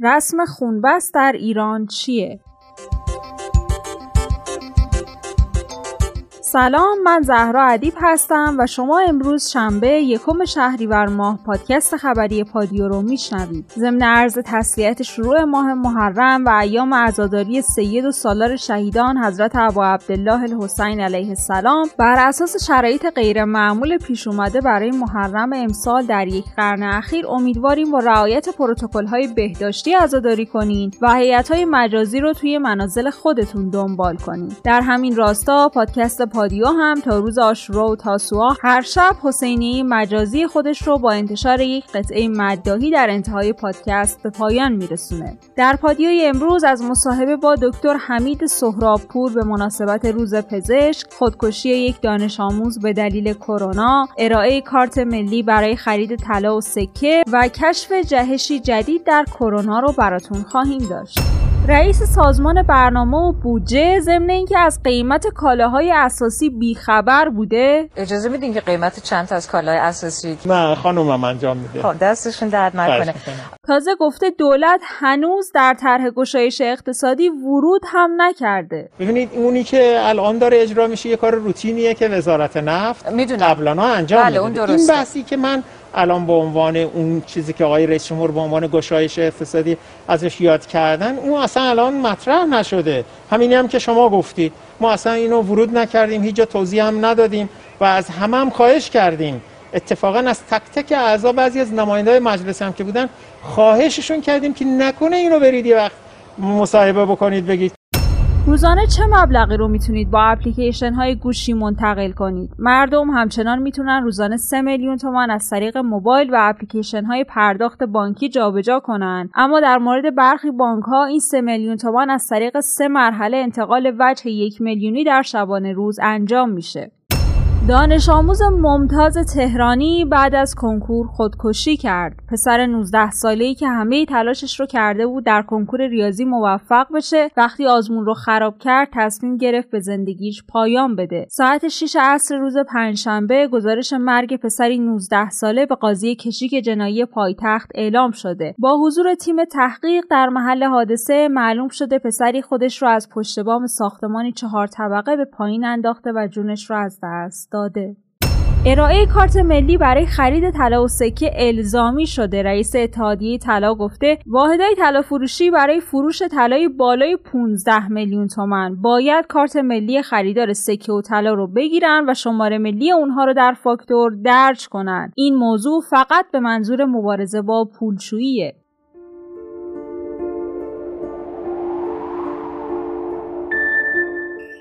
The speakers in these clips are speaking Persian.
رسم خونبست در ایران چیه؟ سلام من زهرا ادیب هستم و شما امروز شنبه یکم شهریور ماه پادکست خبری پادیو رو میشنوید. ضمن عرض تسلیت شروع ماه محرم و ایام عزاداری سید و سالار شهیدان حضرت ابا عبدالله الحسین علیه السلام بر اساس شرایط غیر معمول پیش اومده برای محرم امسال در یک قرن اخیر امیدواریم با رعایت پروتکل های بهداشتی عزاداری کنین و هیئت های مجازی رو توی منازل خودتون دنبال کنین. در همین راستا پادکست پادیو هم تا روز آشورا و تاسوعا هر شب حسینی مجازی خودش رو با انتشار یک قطعه مدداهی در انتهای پادکست به پایان میرسونه. در پادیوی امروز از مصاحبه با دکتر حمید سهرابپور به مناسبت روز پزشک خودکشی یک دانش آموز به دلیل کرونا ارائه کارت ملی برای خرید طلا و سکه و کشف جهشی جدید در کرونا رو براتون خواهیم داشت. رئیس سازمان برنامه و بودجه ضمن اینکه از قیمت کالاهای اساسی بیخبر بوده؟ اجازه میدین که قیمت چند تا از کالاهای اساسی؟ نه خانومم انجام میده. خب دستشون درد نکنه. تازه گفته دولت هنوز در طرح گشایش اقتصادی ورود هم نکرده. ببینید اونی که الان داره اجرا میشه یه کار روتینیه که وزارت نفت. قبلا انجام بله، میده. اون این. بحثی که من الان به عنوان اون چیزی که آقای رئیس جمهور به عنوان گشایش اقتصادی ازش یاد کردن اون اصلا الان مطرح نشده. همینی هم که شما گفتید. ما اصلا اینو ورود نکردیم هیچ توضیح هم ندادیم و از همه هم خواهش کردیم. اتفاقا از تک تک اعضا بعضی از نماینده مجلس هم که بودن خواهششون کردیم که نکنه اینو برید وقت مصاحبه بکنید بگید روزانه چه مبلغی رو می‌تونید با اپلیکیشن های گوشی منتقل کنید؟ مردم همچنان می‌تونن روزانه 3 میلیون تومان از طریق موبایل و اپلیکیشن های پرداخت بانکی جابجا کنن. اما در مورد برخی بانک ها این 3 میلیون تومان از طریق سه مرحله انتقال وجه یک میلیونی در شبانه روز انجام میشه. دانش آموز ممتاز تهرانی بعد از کنکور خودکشی کرد. پسر 19 ساله‌ای که همه تلاشش رو کرده بود در کنکور ریاضی موفق بشه، وقتی آزمون رو خراب کرد، تصمیم گرفت به زندگیش پایان بده. ساعت 6 عصر روز پنجشنبه گزارش مرگ پسری 19 ساله به قاضی کشیک جنایی پایتخت اعلام شده. با حضور تیم تحقیق در محل حادثه معلوم شده پسری خودش رو از پشت بام ساختمانی چهار طبقه به پایین انداخته و جونش رو از دست ارائه کارت ملی برای خرید طلا و سکه الزامی شده. رئیس اتحادیه طلا گفته واحدهای طلا فروشی برای فروش طلای بالای 15 میلیون تومن باید کارت ملی خریدار سکه و طلا رو بگیرن و شماره ملی اونها رو در فاکتور درج کنن. این موضوع فقط به منظور مبارزه با پولشوییه.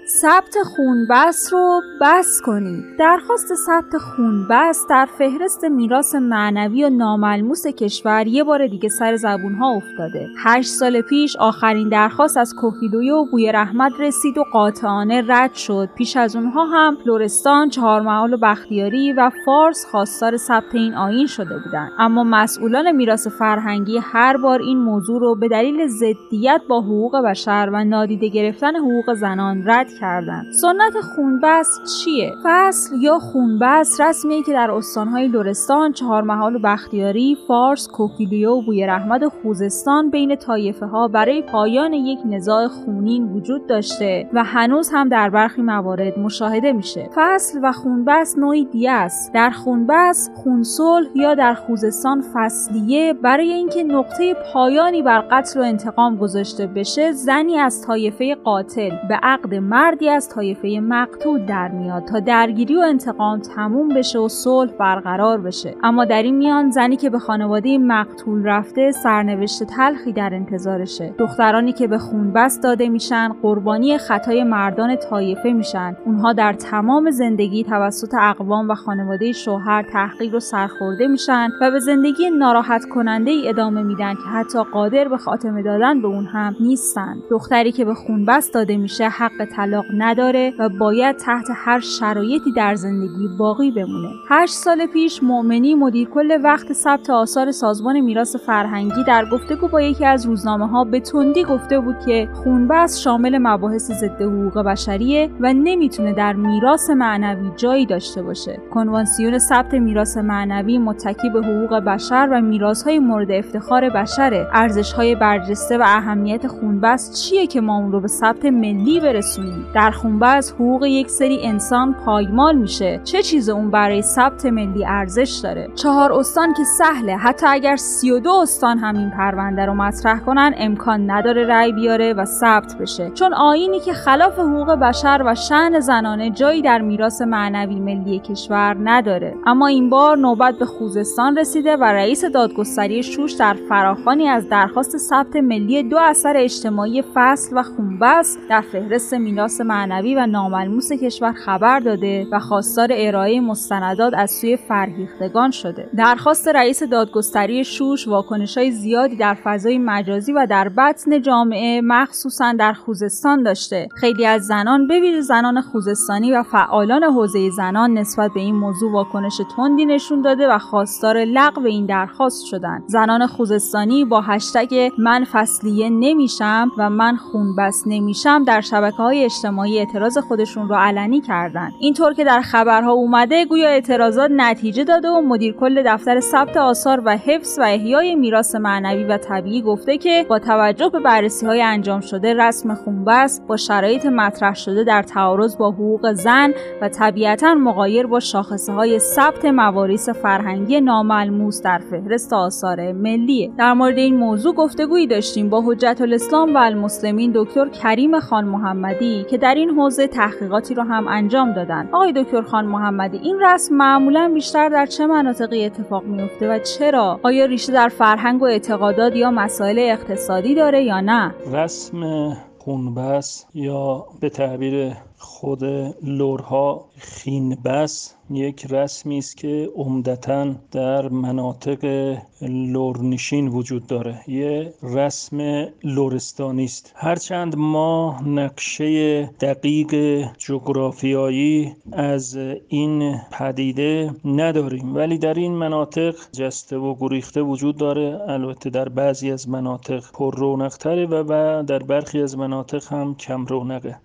ثبت خونبس رو بس کنید. درخواست ثبت خونبس در فهرست میراث معنوی و ناملموس کشور یه بار دیگه سر زبونها افتاده. هشت سال پیش آخرین درخواست از کوهگیلویه و بوی رحمت رسید و قاطعانه رد شد. پیش از اونها هم فلورستان، چهارمحال و بختیاری و فارس خواستار ثبت این آیین شده بودند. اما مسئولان میراث فرهنگی هر بار این موضوع رو به دلیل ضدیت با حقوق بشر و نادیده گرفتن حقوق زنان رد کردن. سنت خونبس چیه؟ فصل یا خونبس رسمیه که در استانهای لرستان چهارمحال و بختیاری فارس کوکیلیو و بوی رحمت خوزستان بین طایفه ها برای پایان یک نزاع خونین وجود داشته و هنوز هم در برخی موارد مشاهده میشه. فصل و خونبس نوعی دیگه است. در خونبس خونصلح یا در خوزستان فصلیه برای اینکه نقطه پایانی بر قتل و انتقام گذاشته بشه زنی از طایفه قاتل به عقد مردی از طایفه مقتول در میاد تا درگیری و انتقام تموم بشه و صلح برقرار بشه. اما در این میان زنی که به خانواده مقتول رفته سرنوشت تلخی در انتظارشه. دخترانی که به خونبس داده میشن قربانی خطای مردان طایفه میشن. اونها در تمام زندگی توسط اقوام و خانواده شوهر تحقیر و سرخورده میشن و به زندگی ناراحت کننده ای ادامه میدن که حتی قادر به خاتمه دادن به اون هم نیستن. دختری که به خونبس داده میشه حق طلاق طلاق نداره و باید تحت هر شرایطی در زندگی باقی بمونه. هشت سال پیش مؤمنی مدیر کل وقت ثبت آثار سازمان میراث فرهنگی در گفتگو با یکی از روزنامه ها به تندی گفته بود که خونبس شامل مباحث ضد حقوق بشریه و نمی‌تونه در میراث معنوی جایی داشته باشه. کنوانسیون ثبت میراث معنوی متکی به حقوق بشر و میراثهای مورد افتخار بشره ارزشهای برجسته و اهمیت خونبس چیه که ما اون رو به ثبت ملی برسونیم؟ در خونبس حقوق یک سری انسان پایمال میشه. چه چیز اون برای ثبت ملی ارزش داره؟ چهار استان که سهله. حتی اگر 32 استان همین پرونده رو مطرح کنن امکان نداره رأی بیاره و ثبت بشه. چون آینی که خلاف حقوق بشر و شعن زنانه جایی در میراث معنوی ملی کشور نداره. اما این بار نوبت به خوزستان رسیده و رئیس دادگستری شوش در فراخانی از درخواست ثبت ملی دو اثر اجتماعی فصل و خونبس در فهرست میراث معنوی و ناملموس کشور خبر داده و خواستار ارائه مستندات از سوی فرهیختگان شده. درخواست رئیس دادگستری شوش واکنش های زیادی در فضای مجازی و در بطن جامعه مخصوصا در خوزستان داشته. خیلی از زنان به زنان خوزستانی و فعالان حوزه زنان نسبت به این موضوع واکنش تندی نشون داده و خواستار لغو این درخواست شدند. زنان خوزستانی با هشتگ من فصلیه نمیشم و من خونبس نمیشم در شبکه های اعتراض خودشون رو علنی کردند اینطور که در خبرها اومده گویا اعتراضات نتیجه داده و مدیر کل دفتر ثبت آثار و حفظ و احیای میراث معنوی و طبیعی گفته که با توجه به بررسی های انجام شده رسم خونبس با شرایط مطرح شده در تعارض با حقوق زن و طبیعتا مقایر با شاخصه های ثبت مواریس فرهنگی ناملموس در فهرست آثار ملیه. در مورد این موضوع گفتگویی داشتیم با حجت الاسلام و المسلمین دکتر کریم خان محمدی که در این حوزه تحقیقاتی رو هم انجام دادن. آقای دکتر خان محمدی این رسم معمولا بیشتر در چه مناطقی اتفاق میفته و چرا؟ آیا ریشه در فرهنگ و اعتقادات یا مسائل اقتصادی داره یا نه؟ رسم خونبس یا به تعبیر خود لورها خینبس یک رسمی است که عمدتا در مناطق لورنشین وجود داره. یه رسم لورستانی است. هرچند ما نقشه دقیق جغرافیایی از این پدیده نداریم ولی در این مناطق جسته و گریخته وجود داره. البته در بعضی از مناطق پر رونقتره و در برخی از مناطق هم کم رونقه.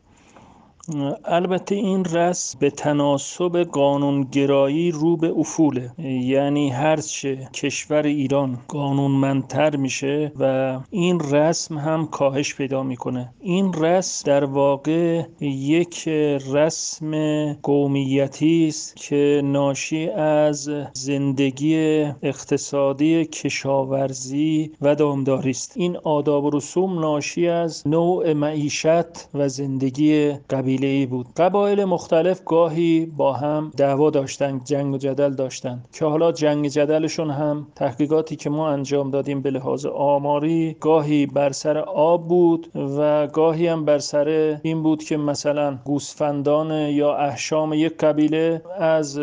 البته این رسم به تناسب قانونگرایی رو به افوله. یعنی هرچه کشور ایران قانونمندتر میشه و این رسم هم کاهش پیدا می‌کنه. این رسم در واقع یک رسم قومیتی است که ناشی از زندگی اقتصادی کشاورزی و دامداری است. این آداب و رسوم ناشی از نوع معیشت و زندگی قبیل قبیله ای بود. قبایل مختلف گاهی با هم دعوا داشتند جنگ و جدل داشتند. که حالا جنگ جدلشون هم تحقیقاتی که ما انجام دادیم به لحاظ آماری گاهی بر سر آب بود و گاهی هم بر سر این بود که مثلا گوسفندان یا احشام یک قبیله از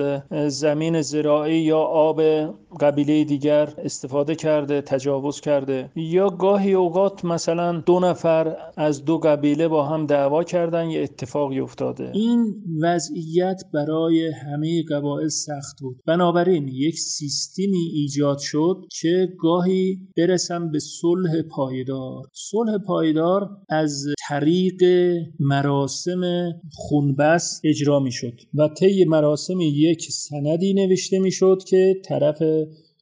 زمین زراعی یا آب قبیله دیگر استفاده کرده تجاوز کرده. یا گاهی اوقات مثلا دو نفر از دو قبیله با هم دعوا کردن یه اتفاقی افتاده. این وضعیت برای همه قبایل سخت بود. بنابراین یک سیستمی ایجاد شد که گاهی برسم به صلح پایدار. صلح پایدار از طریق مراسم خونبس اجرا می شد و طی مراسم یک سندی نوشته می شد که طرف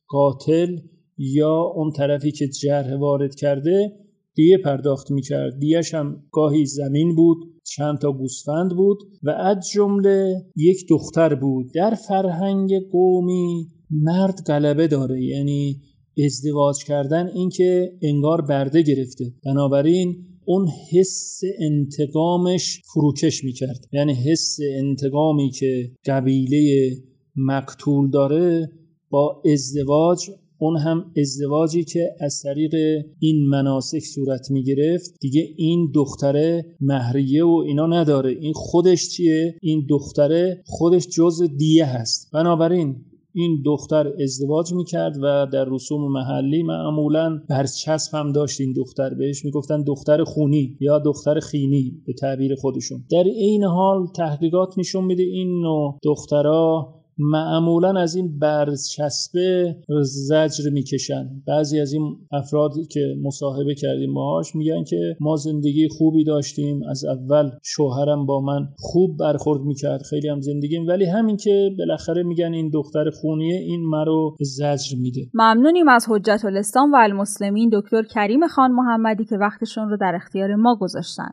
قاتل یا اون طرفی که جرح وارد کرده دیه پرداخت می‌کرد. دیهش هم گاهی زمین بود چند تا گوسفند بود و از جمله یک دختر بود. در فرهنگ قومی مرد غلبه داره یعنی ازدواج کردن اینکه انگار برده گرفته. بنابراین اون حس انتقامش فروکش می‌کرد. یعنی حس انتقامی که قبیله مقتول داره با ازدواج اون هم ازدواجی که از طریق این مناسک صورت می گرفت دیگه این دختره مهریه و اینا نداره. این خودش چیه؟ این دختره خودش جز دیه هست. بنابراین این دختر ازدواج می‌کرد و در رسوم محلی معمولا برچسب هم داشت این دختر. بهش می‌گفتن دختر خونی یا دختر خینی به تعبیر خودشون. در این حال تحقیقات نشون میده این نوع دخترها معمولا از این برچسبه زجر می‌کشن. بعضی از این افرادی که مصاحبه کردیم باهاش میگن که ما زندگی خوبی داشتیم. از اول شوهرم با من خوب برخورد می‌کرد خیلی هم زندگیم. ولی همین که بالاخره میگن این دختر خونیه این مرو زجر میده. ممنونیم از حجت الاسلام و المسلمین دکتر کریم خان محمدی که وقتشون رو در اختیار ما گذاشتن.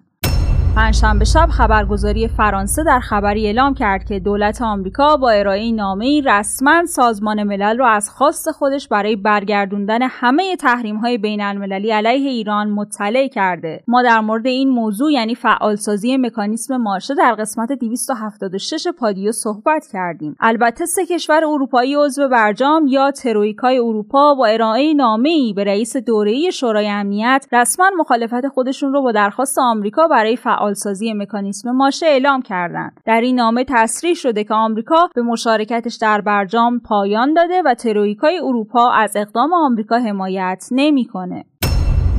پنجشنبه شب خبرگزاری فرانسه در خبری اعلام کرد که دولت آمریکا با ارائه نامه رسما سازمان ملل را از خواست خودش برای برگردوندن همه تحریم های بین المللی علیه ایران مطلع کرده. ما در مورد این موضوع یعنی فعالسازی مکانیسم مارشه در قسمت 276 پادیو صحبت کردیم. البته سه کشور اروپایی عضو برجام یا ترویکای اروپا با ارائه نامه ای به رئیس دوره‌ای شورای امنیت رسما مخالفت خودشون رو با درخواست آمریکا برای فعال فعالسازی مکانیسم ماشه اعلام کردند. در این نامه تصریح شده که آمریکا به مشارکتش در برجام پایان داده و ترویکای اروپا از اقدام آمریکا حمایت نمی‌کنه.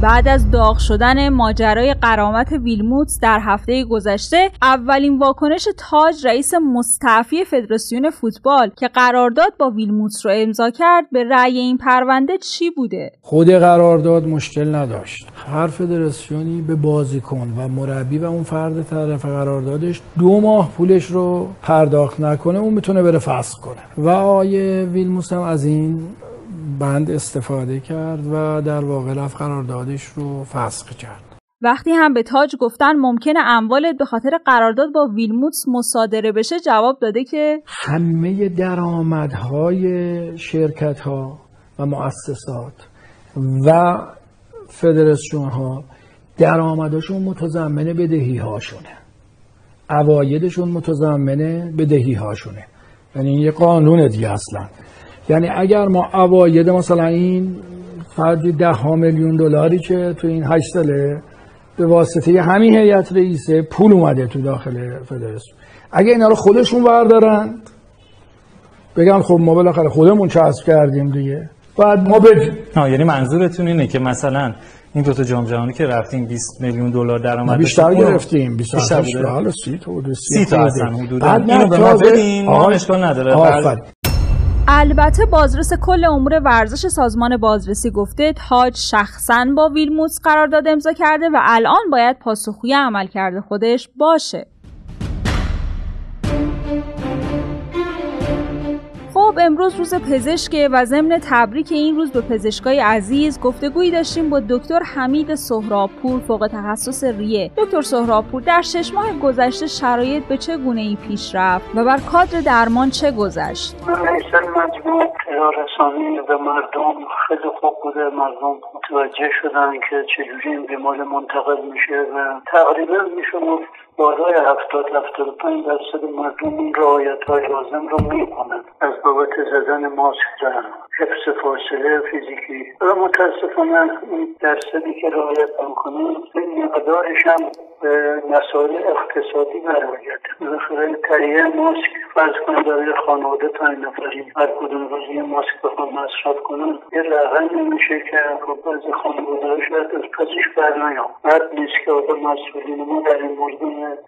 بعد از داغ شدن ماجرای قرامت ویلموتس در هفته گذشته اولین واکنش تاج رئیس مستعفی فدراسیون فوتبال که قرارداد با ویلموتس رو امضا کرد به رأی این پرونده چی بوده؟ خود قرارداد مشکل نداشت. هر فدراسیونی به بازیکن و مربی و اون فرد طرف قراردادش دو ماه پولش رو پرداخت نکنه اون می‌تونه بره فسخ کنه. و آیه ویلموس هم از این بند استفاده کرد و در واقع رفت قراردادش رو فسخ کرد. وقتی هم به تاج گفتن ممکنه اموالت به خاطر قرارداد با ویلموتس مصادره بشه جواب داده که همه درآمدهای شرکت ها و مؤسسات و فدراسیون ها درآمدشون متضمن بدهی هاشونه عوایدشون متضمن بدهی هاشونه یعنی یه قانون دیگه اصلا. یعنی اگر ما اواید مثلا این فردی ده ها میلیون دلاری که تو این هشت ساله به واسطه همین هیئت رئیسه پول اومده تو داخل فدراسیون. اگه اینا رو خودشون بردارند بگن خب ما بالاخره خودمون چسب کردیم دیگه. بعد ما بدیم یعنی منظورتون اینه که مثلا این دو تا جام جهانی که رفتیم 20 میلیون دلار درآمد بیشتر گرفتیم 28 تا حالا 30 تا 30 تا اصلا حدودا. اینو به ما بدین ما اشکال نداره. البته بازرس کل امور ورزش سازمان بازرسی گفته تاج شخصا با ویلموتس قرارداد امضا کرده و الان باید پاسخگوی عمل کرده خودش باشه. امروز روز پزشکه و ضمن تبریک این روز به پزشکای عزیز گفتگویی داشتیم با دکتر حمید سهرابپور فوق تخصص ریه. دکتر سهرابپور در شش ماه گذشته شرایط به چه گونه ای پیش رفت و بر کادر درمان چه گذشت؟ مجموع رسانی به مردم خیلی خوب بوده. مردم متوجه شدن که چجوری این بیماری منتقل میشه و تقریبا میشه بالای هفتاد هفتاد پنج درصد مردم این رعایت های لازم رو می‌کنن. از بابت زدن ماسک و حفظ فاصله فیزیکی. و متاسفانه این درصدی که رعایت می‌کنه این مقدارش هم به مسائل اقتصادی برمیگرده. بالاخره تهیه ماسک فرض کنید برای خانواده پنج نفری هر کدوم روز یه ماسک بخوام مصرف کنن یه رقمی میشه که خب بعضی خانواده شاید از پسش برنیام بعد نیست که آدم مسئولین ما در این مورد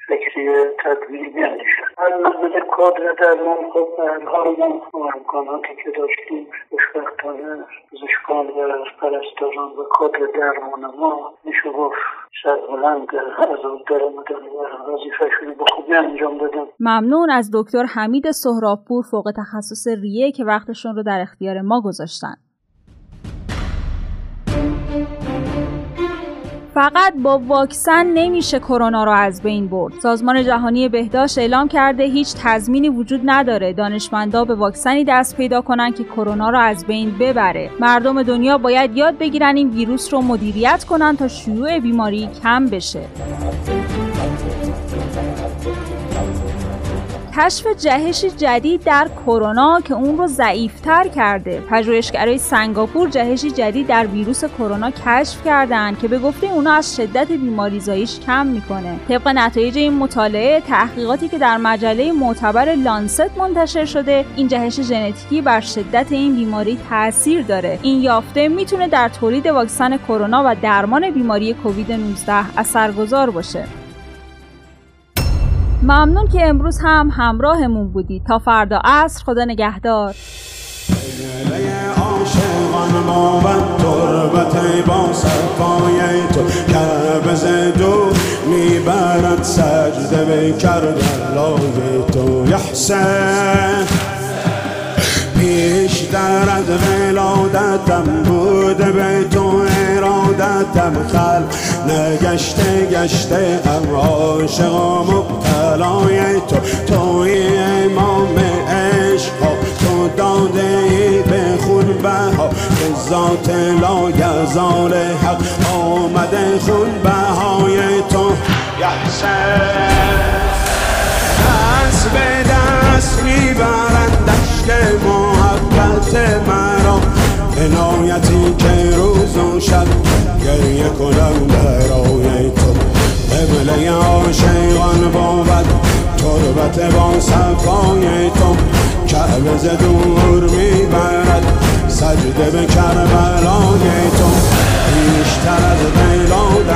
فکری تدبیری بیاندیشن از کادر درمان خب ما امکاناتی که داشتیم خوشبختانه پزشکان و پرستاران و کادر درمان ما میشه گفت از ممنون از دکتر حمید سهرابپور فوق تخصص ریه که وقتشون رو در اختیار ما گذاشتن. فقط با واکسن نمیشه کرونا رو از بین برد. سازمان جهانی بهداشت اعلام کرده هیچ تضمینی وجود نداره دانشمندا به واکسنی دست پیدا کنن که کرونا رو از بین ببره. مردم دنیا باید یاد بگیرن این ویروس رو مدیریت کنن تا شیوع بیماری کم بشه. کشف جهشی جدید در کرونا که اون رو ضعیفتر کرده. پژوهشگرای سنگاپور جهشی جدید در ویروس کرونا کشف کردن که به گفته اونا از شدت بیماریزاییش کم می‌کنه. طبق نتایج این مطالعه تحقیقاتی که در مجله معتبر لانست منتشر شده این جهش ژنتیکی بر شدت این بیماری تاثیر داره. این یافته می‌تونه در تولید واکسن کرونا و درمان بیماری کووید 19 اثرگذار باشه. ممنون که امروز هم همراهمون بودی. تا فردا عصر خدا نگهدار. پیش در از ولادتم بود به تو. ارادتم خل نگشته گشته ام عاشق و مبتلای تو. توی امام عشق تو داده ای به خون بها به ذات لایزال حق آمده خون بهای تو. یحسن دست به دست می‌برند دشت محبت مرا. عنایتی که روز و شب گریه کنم برای تو. قبله عاشقان بود. تربت با صفای تو. کعبه ز دور می‌برد. سجده به کربلای تو. بیشتر از ولادتم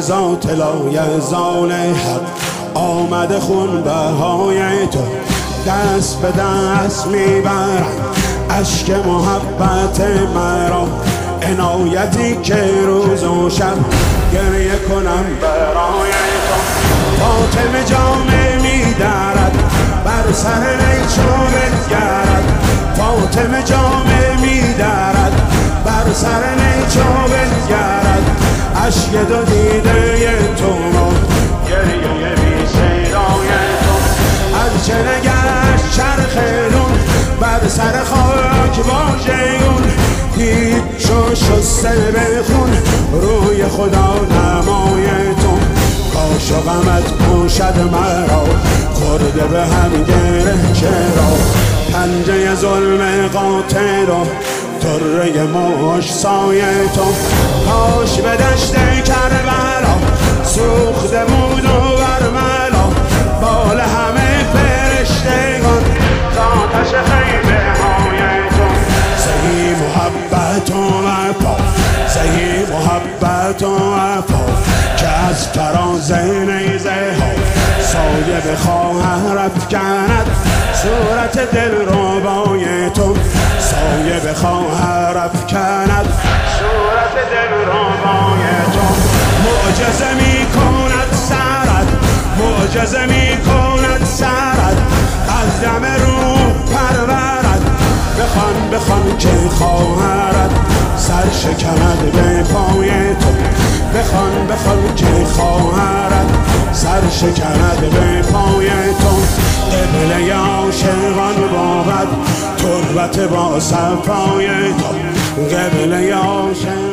که ذات لایزال حق. آمده خون بهای تو دست به دست می‌برم. عشق محبت مرا عنایتی که روز و شب گریه کنم برای تو. فاطمه جامه میدارد بر سر نیچو بنگرد فاطمه جامه میدارد بر سر نیچو بنگرد عشق دو چه نگشت چرخلون بر سر خاک واژگون دید شو شسته به خون. روی خدا نمای تو. کاش و غمت پوشد مرا. خورده به هم گره چرا؟ پنجه ظلم قاتل و تره مش سایه تو. کاش به دشت کربلا. سوخته بود و برملا. محبت و وفا زهی محبت و وفا که از فراز نیزه ها سایه به خواهر افکند صورت دل روبای تو سایه به خواهر افکند صورت دل روبای تو معجزه می کند سرد معجزه می سرد از دم پرورد بخوان بخوان که خواهرد سر شکند به پای تو. بخوان بخوان که خواهرد سر شکند به پای تو. قبله عاشقان بود تربت با صفای تو. قبله عاشقان